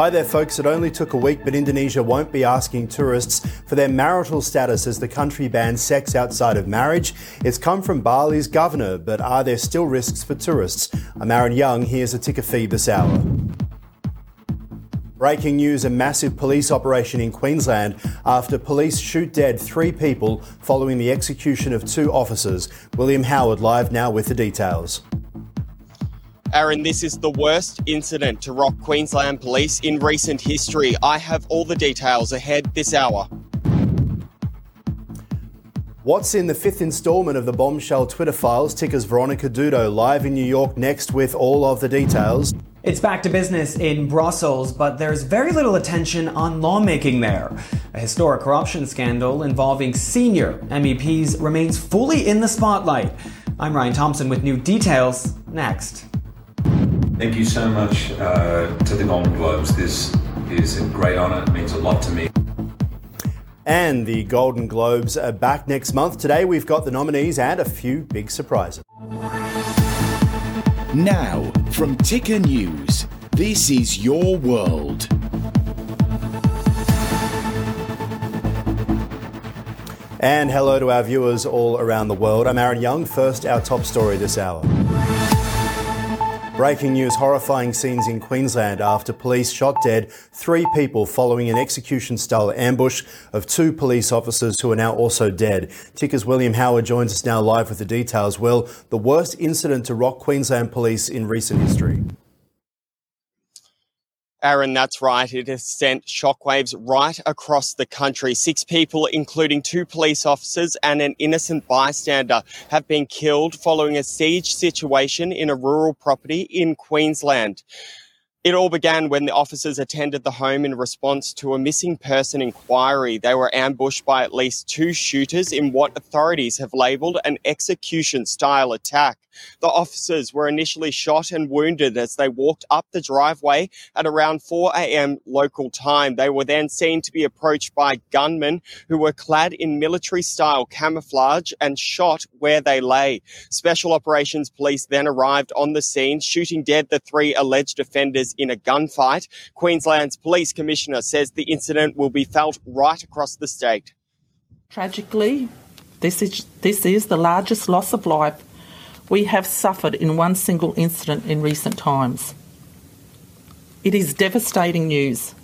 Hi there, folks. It only took a week, but Indonesia won't be asking tourists for their marital status as the country bans sex outside of marriage. It's come from Bali's governor, but are there still risks for tourists? I'm Aaron Young. Here's a ticker feed this hour. Breaking news a massive police operation in Queensland after police shoot dead three people following the execution of two officers. William Howard live now with the details. Aaron, this is the worst incident to rock Queensland Police in recent history. I have all the details ahead this hour. What's in the fifth instalment of the bombshell Twitter files? Ticker's Veronica Dudo live in New York next with all of the details. It's back to business in Brussels, but there's very little attention on lawmaking there. A historic corruption scandal involving senior MEPs remains fully in the spotlight. I'm Ryan Thompson with new details next. Thank you so much uh, to the Golden Globes. This is a great honour. It means a lot to me. And the Golden Globes are back next month. Today we've got the nominees and a few big surprises. Now, from Ticker News, this is your world. And hello to our viewers all around the world. I'm Aaron Young. First, our top story this hour. Breaking news horrifying scenes in Queensland after police shot dead three people following an execution style ambush of two police officers who are now also dead. Ticker's William Howard joins us now live with the details. Will, the worst incident to rock Queensland police in recent history. Aaron, that's right. It has sent shockwaves right across the country. Six people, including two police officers and an innocent bystander, have been killed following a siege situation in a rural property in Queensland. It all began when the officers attended the home in response to a missing person inquiry. They were ambushed by at least two shooters in what authorities have labelled an execution style attack. The officers were initially shot and wounded as they walked up the driveway at around 4 a.m. local time. They were then seen to be approached by gunmen who were clad in military style camouflage and shot where they lay. Special Operations Police then arrived on the scene, shooting dead the three alleged offenders in a gunfight. Queensland's Police Commissioner says the incident will be felt right across the state. Tragically, this is, this is the largest loss of life we have suffered in one single incident in recent times. It is devastating news,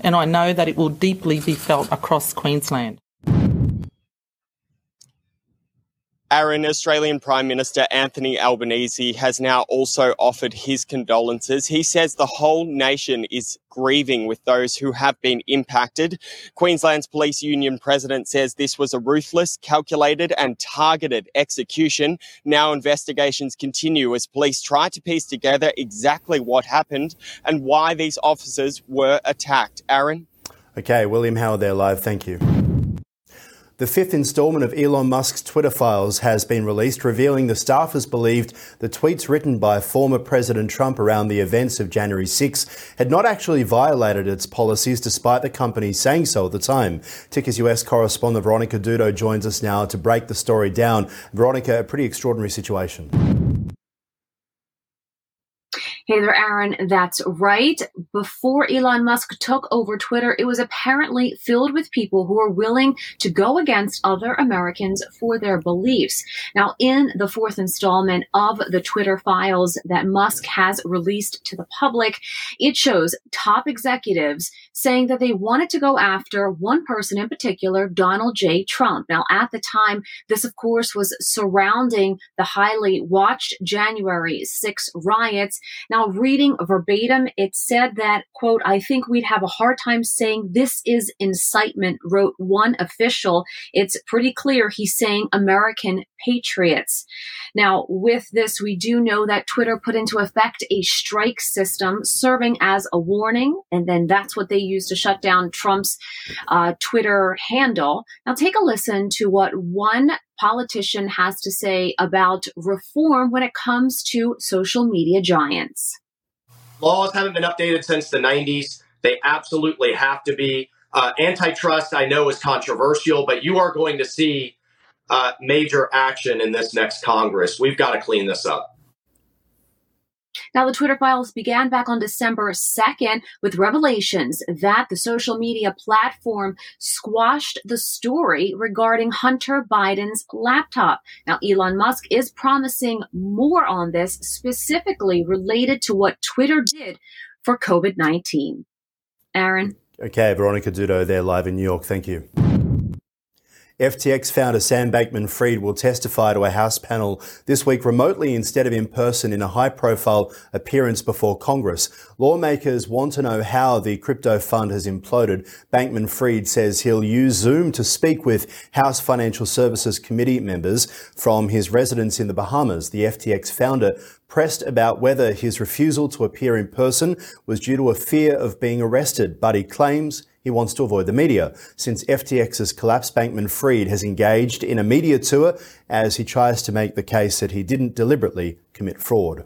and I know that it will deeply be felt across Queensland. Aaron, Australian Prime Minister Anthony Albanese has now also offered his condolences. He says the whole nation is grieving with those who have been impacted. Queensland's Police Union president says this was a ruthless, calculated, and targeted execution. Now investigations continue as police try to piece together exactly what happened and why these officers were attacked. Aaron? Okay, William Howard there live. Thank you. The fifth installment of Elon Musk's Twitter files has been released, revealing the staffers believed the tweets written by former President Trump around the events of January 6 had not actually violated its policies, despite the company saying so at the time. Ticker's US correspondent Veronica Dudo joins us now to break the story down. Veronica, a pretty extraordinary situation. Hey there, Aaron. That's right. Before Elon Musk took over Twitter, it was apparently filled with people who were willing to go against other Americans for their beliefs. Now, in the fourth installment of the Twitter files that Musk has released to the public, it shows top executives saying that they wanted to go after one person in particular, Donald J. Trump. Now, at the time, this, of course, was surrounding the highly watched January 6 riots. Now, reading verbatim, it said that, quote, I think we'd have a hard time saying this is incitement, wrote one official. It's pretty clear he's saying American patriots. Now, with this, we do know that Twitter put into effect a strike system serving as a warning, and then that's what they used to shut down Trump's uh, Twitter handle. Now, take a listen to what one politician has to say about reform when it comes to social media giants. Laws haven't been updated since the 90s. They absolutely have to be. Uh, antitrust, I know, is controversial, but you are going to see uh, major action in this next Congress. We've got to clean this up. Now, the Twitter files began back on December 2nd with revelations that the social media platform squashed the story regarding Hunter Biden's laptop. Now, Elon Musk is promising more on this, specifically related to what Twitter did for COVID 19. Aaron. Okay, Veronica Dudo there live in New York. Thank you. FTX founder Sam Bankman Fried will testify to a House panel this week remotely instead of in person in a high profile appearance before Congress. Lawmakers want to know how the crypto fund has imploded. Bankman Fried says he'll use Zoom to speak with House Financial Services Committee members from his residence in the Bahamas. The FTX founder pressed about whether his refusal to appear in person was due to a fear of being arrested, but he claims he wants to avoid the media. Since FTX's collapse, Bankman Fried has engaged in a media tour as he tries to make the case that he didn't deliberately commit fraud.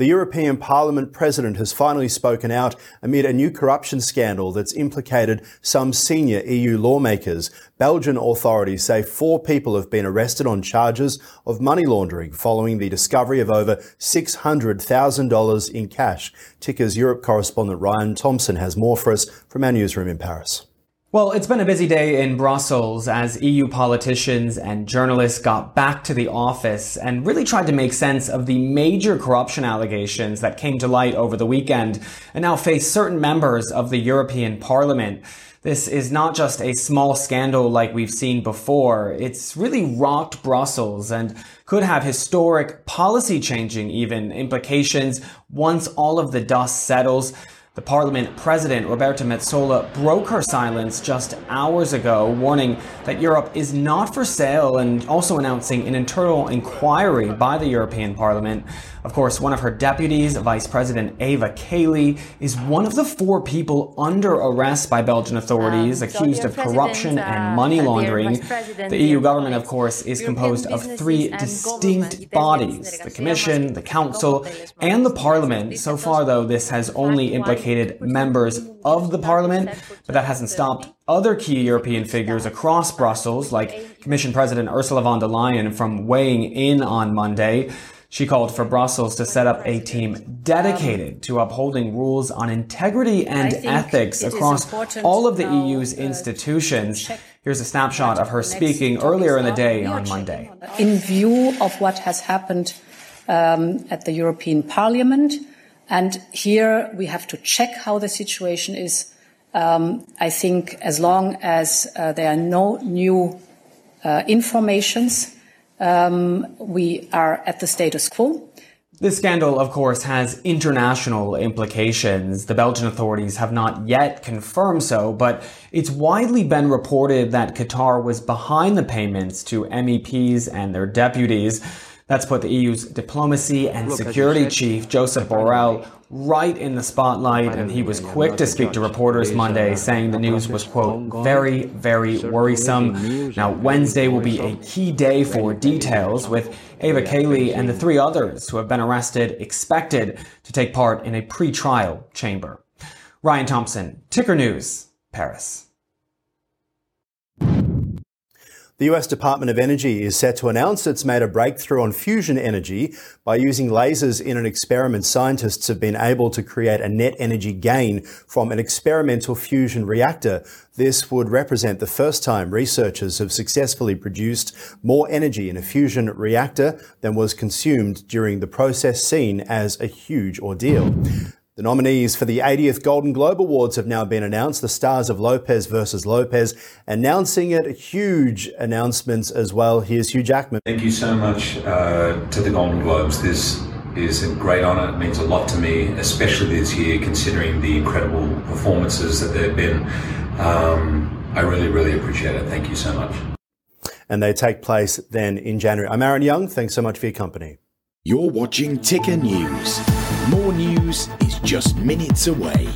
The European Parliament president has finally spoken out amid a new corruption scandal that's implicated some senior EU lawmakers. Belgian authorities say four people have been arrested on charges of money laundering following the discovery of over $600,000 in cash. Ticker's Europe correspondent Ryan Thompson has more for us from our newsroom in Paris. Well, it's been a busy day in Brussels as EU politicians and journalists got back to the office and really tried to make sense of the major corruption allegations that came to light over the weekend and now face certain members of the European Parliament. This is not just a small scandal like we've seen before. It's really rocked Brussels and could have historic policy changing even implications once all of the dust settles. The Parliament President, Roberta Metsola, broke her silence just hours ago, warning that Europe is not for sale and also announcing an internal inquiry by the European Parliament. Of course, one of her deputies, Vice President Eva Kaili, is one of the four people under arrest by Belgian authorities um, accused of corruption uh, and money laundering. The EU government, of course, is composed of three distinct bodies the Commission, the Council, and the Parliament. So far, though, this has only implicated members of the Parliament, but that hasn't stopped other key European figures across Brussels, like Commission President Ursula von der Leyen, from weighing in on Monday. She called for Brussels to set up a team dedicated to upholding rules on integrity and ethics across all of the EU's institutions. Here's a snapshot of her speaking earlier in the day on Monday. In view of what has happened um, at the European Parliament, and here we have to check how the situation is. Um, I think as long as uh, there are no new uh, informations, um, we are at the status quo. This scandal, of course, has international implications. The Belgian authorities have not yet confirmed so, but it's widely been reported that Qatar was behind the payments to MEPs and their deputies. That's put the EU's diplomacy and security chief, Joseph Borrell, right in the spotlight, and he was quick to speak to reporters Monday, saying the news was, quote, very, very worrisome. Now, Wednesday will be a key day for details, with Ava Kaili and the three others who have been arrested expected to take part in a pre-trial chamber. Ryan Thompson, Ticker News, Paris. The US Department of Energy is set to announce it's made a breakthrough on fusion energy by using lasers in an experiment. Scientists have been able to create a net energy gain from an experimental fusion reactor. This would represent the first time researchers have successfully produced more energy in a fusion reactor than was consumed during the process seen as a huge ordeal. The nominees for the 80th Golden Globe Awards have now been announced. The stars of Lopez versus Lopez announcing it. Huge announcements as well. Here's Hugh Jackman. Thank you so much uh, to the Golden Globes. This is a great honour. It means a lot to me, especially this year, considering the incredible performances that there have been. Um, I really, really appreciate it. Thank you so much. And they take place then in January. I'm Aaron Young. Thanks so much for your company. You're watching Ticker News. More news is just minutes away.